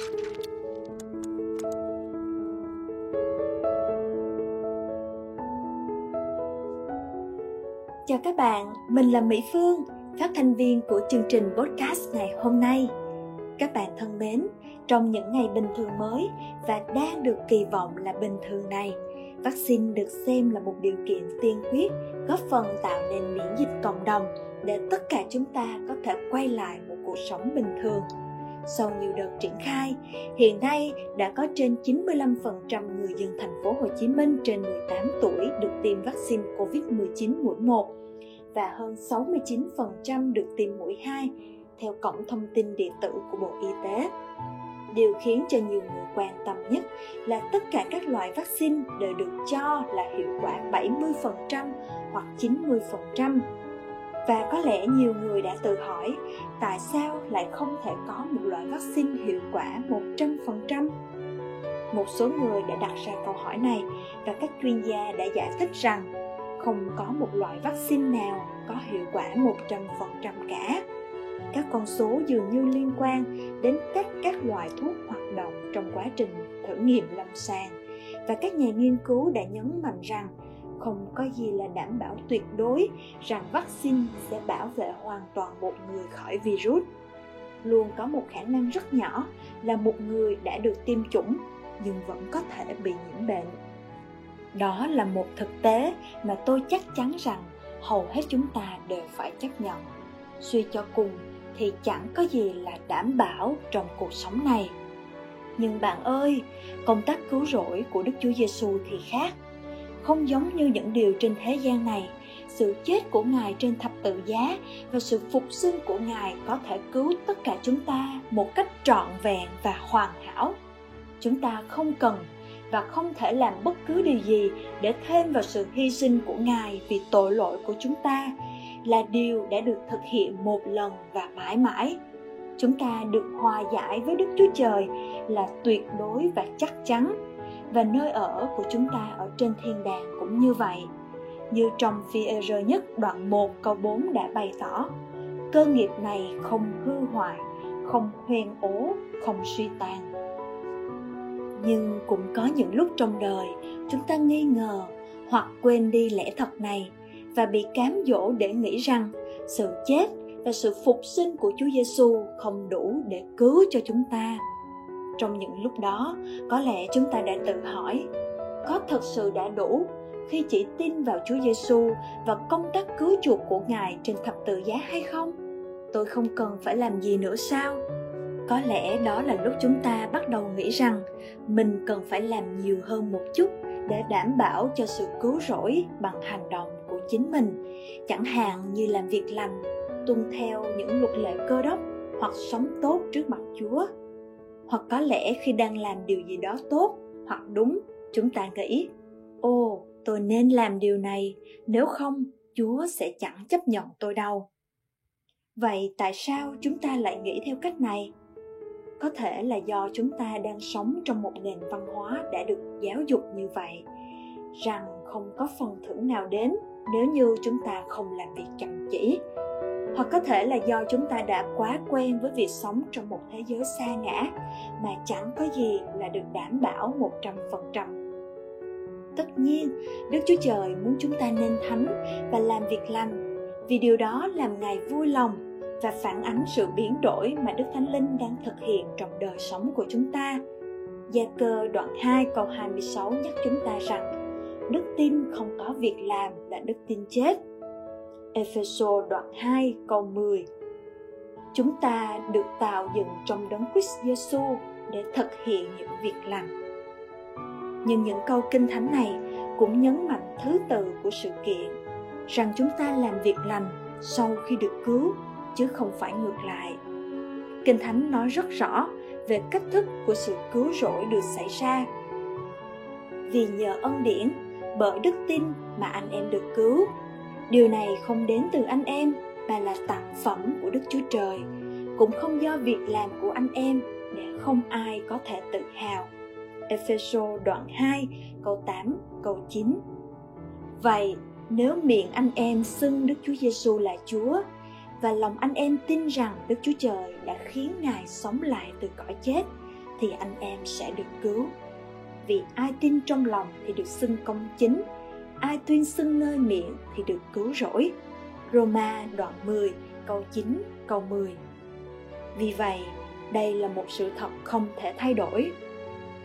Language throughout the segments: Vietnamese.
Chào các bạn, mình là Mỹ Phương, phát thanh viên của chương trình podcast ngày hôm nay. Các bạn thân mến, trong những ngày bình thường mới và đang được kỳ vọng là bình thường này, vaccine được xem là một điều kiện tiên quyết góp phần tạo nên miễn dịch cộng đồng để tất cả chúng ta có thể quay lại một cuộc sống bình thường. Sau nhiều đợt triển khai, hiện nay đã có trên 95% người dân thành phố Hồ Chí Minh trên 18 tuổi được tiêm vaccine COVID-19 mũi 1 và hơn 69% được tiêm mũi 2 theo cổng thông tin điện tử của Bộ Y tế. Điều khiến cho nhiều người quan tâm nhất là tất cả các loại vaccine đều được cho là hiệu quả 70% hoặc 90%. Và có lẽ nhiều người đã tự hỏi, tại sao lại không thể có một loại vaccine hiệu quả 100%? Một số người đã đặt ra câu hỏi này và các chuyên gia đã giải thích rằng không có một loại vaccine nào có hiệu quả 100% cả. Các con số dường như liên quan đến cách các loại thuốc hoạt động trong quá trình thử nghiệm lâm sàng và các nhà nghiên cứu đã nhấn mạnh rằng không có gì là đảm bảo tuyệt đối rằng vaccine sẽ bảo vệ hoàn toàn một người khỏi virus. Luôn có một khả năng rất nhỏ là một người đã được tiêm chủng, nhưng vẫn có thể bị nhiễm bệnh. Đó là một thực tế mà tôi chắc chắn rằng hầu hết chúng ta đều phải chấp nhận. Suy cho cùng thì chẳng có gì là đảm bảo trong cuộc sống này. Nhưng bạn ơi, công tác cứu rỗi của đức chúa giêsu thì khác không giống như những điều trên thế gian này. Sự chết của ngài trên thập tự giá và sự phục sinh của ngài có thể cứu tất cả chúng ta một cách trọn vẹn và hoàn hảo. Chúng ta không cần và không thể làm bất cứ điều gì để thêm vào sự hy sinh của ngài vì tội lỗi của chúng ta là điều đã được thực hiện một lần và mãi mãi. Chúng ta được hòa giải với đức chúa trời là tuyệt đối và chắc chắn và nơi ở của chúng ta ở trên thiên đàng cũng như vậy như trong phi rơ nhất đoạn 1 câu 4 đã bày tỏ, cơ nghiệp này không hư hoại, không hoen ố, không suy tàn nhưng cũng có những lúc trong đời, chúng ta nghi ngờ hoặc quên đi lẽ thật này và bị cám dỗ để nghĩ rằng sự chết và sự phục sinh của Chúa Giêsu không đủ để cứu cho chúng ta. Trong những lúc đó, có lẽ chúng ta đã tự hỏi, có thật sự đã đủ khi chỉ tin vào Chúa Giêsu và công tác cứu chuộc của Ngài trên thập tự giá hay không? Tôi không cần phải làm gì nữa sao? có lẽ đó là lúc chúng ta bắt đầu nghĩ rằng mình cần phải làm nhiều hơn một chút để đảm bảo cho sự cứu rỗi bằng hành động của chính mình chẳng hạn như làm việc lành tuân theo những luật lệ cơ đốc hoặc sống tốt trước mặt chúa hoặc có lẽ khi đang làm điều gì đó tốt hoặc đúng, chúng ta nghĩ ô tôi nên làm điều này, nếu không, chúa sẽ chẳng chấp nhận tôi đâu. Vậy tại sao chúng ta lại nghĩ theo cách này? Có thể là do chúng ta đang sống trong một nền văn hóa đã được giáo dục như vậy, rằng không có phần thưởng nào đến nếu như chúng ta không làm việc chăm chỉ hoặc có thể là do chúng ta đã quá quen với việc sống trong một thế giới xa ngã mà chẳng có gì là được đảm bảo một trăm phần trăm. Tất nhiên, Đức Chúa Trời muốn chúng ta nên thánh và làm việc lành, vì điều đó làm Ngài vui lòng và phản ánh sự biến đổi mà Đức Thánh Linh đang thực hiện trong đời sống của chúng ta. Gia cơ đoạn 2 câu 26 nhắc chúng ta rằng đức tin không có việc làm là đức tin chết. Epheso đoạn 2 câu 10 Chúng ta được tạo dựng trong đấng Christ Giêsu để thực hiện những việc lành. Nhưng những câu kinh thánh này cũng nhấn mạnh thứ tự của sự kiện, rằng chúng ta làm việc lành sau khi được cứu, chứ không phải ngược lại. Kinh thánh nói rất rõ về cách thức của sự cứu rỗi được xảy ra. Vì nhờ ân điển, bởi đức tin mà anh em được cứu điều này không đến từ anh em mà là tặng phẩm của đức chúa trời. Cũng không do việc làm của anh em để không ai có thể tự hào. Epheso đoạn 2 câu 8 câu 9 Vậy nếu miệng anh em xưng Đức Chúa Giêsu là Chúa và lòng anh em tin rằng Đức Chúa Trời đã khiến Ngài sống lại từ cõi chết, thì anh em sẽ được cứu. Vì ai tin trong lòng thì được xưng công chính, ai tuyên xưng nơi miệng thì được cứu rỗi. Roma đoạn 10 câu 9 câu 10 Vì vậy, đây là một sự thật không thể thay đổi.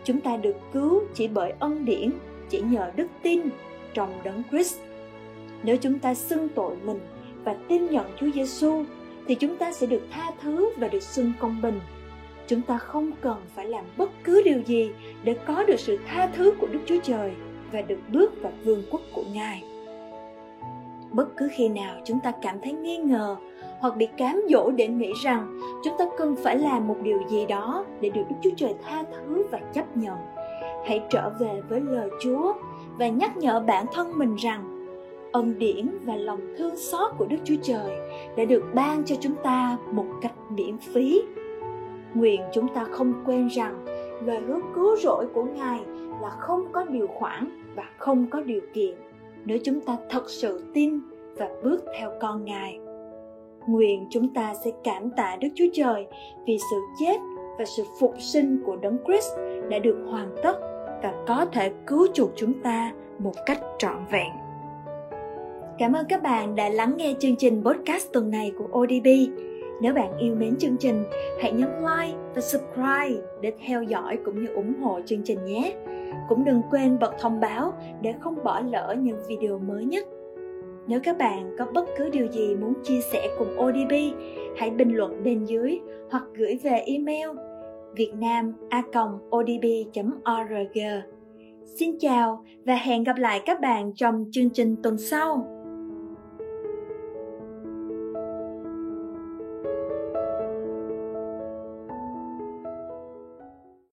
Chúng ta được cứu chỉ bởi ân điển, chỉ nhờ đức tin trong đấng Christ. Nếu chúng ta xưng tội mình và tin nhận Chúa Giêsu thì chúng ta sẽ được tha thứ và được xưng công bình. Chúng ta không cần phải làm bất cứ điều gì để có được sự tha thứ của Đức Chúa Trời và được bước vào vương quốc của Ngài. Bất cứ khi nào chúng ta cảm thấy nghi ngờ hoặc bị cám dỗ để nghĩ rằng chúng ta cần phải làm một điều gì đó để được Đức Chúa Trời tha thứ và chấp nhận. Hãy trở về với lời Chúa và nhắc nhở bản thân mình rằng ân điển và lòng thương xót của Đức Chúa Trời đã được ban cho chúng ta một cách miễn phí. Nguyện chúng ta không quên rằng lời hứa cứu rỗi của Ngài là không có điều khoản và không có điều kiện nếu chúng ta thật sự tin và bước theo con Ngài. Nguyện chúng ta sẽ cảm tạ Đức Chúa Trời vì sự chết và sự phục sinh của Đấng Christ đã được hoàn tất và có thể cứu chuộc chúng ta một cách trọn vẹn. Cảm ơn các bạn đã lắng nghe chương trình podcast tuần này của ODB. Nếu bạn yêu mến chương trình, hãy nhấn like và subscribe để theo dõi cũng như ủng hộ chương trình nhé. Cũng đừng quên bật thông báo để không bỏ lỡ những video mới nhất. Nếu các bạn có bất cứ điều gì muốn chia sẻ cùng ODB, hãy bình luận bên dưới hoặc gửi về email vietnam.odb.org. Xin chào và hẹn gặp lại các bạn trong chương trình tuần sau.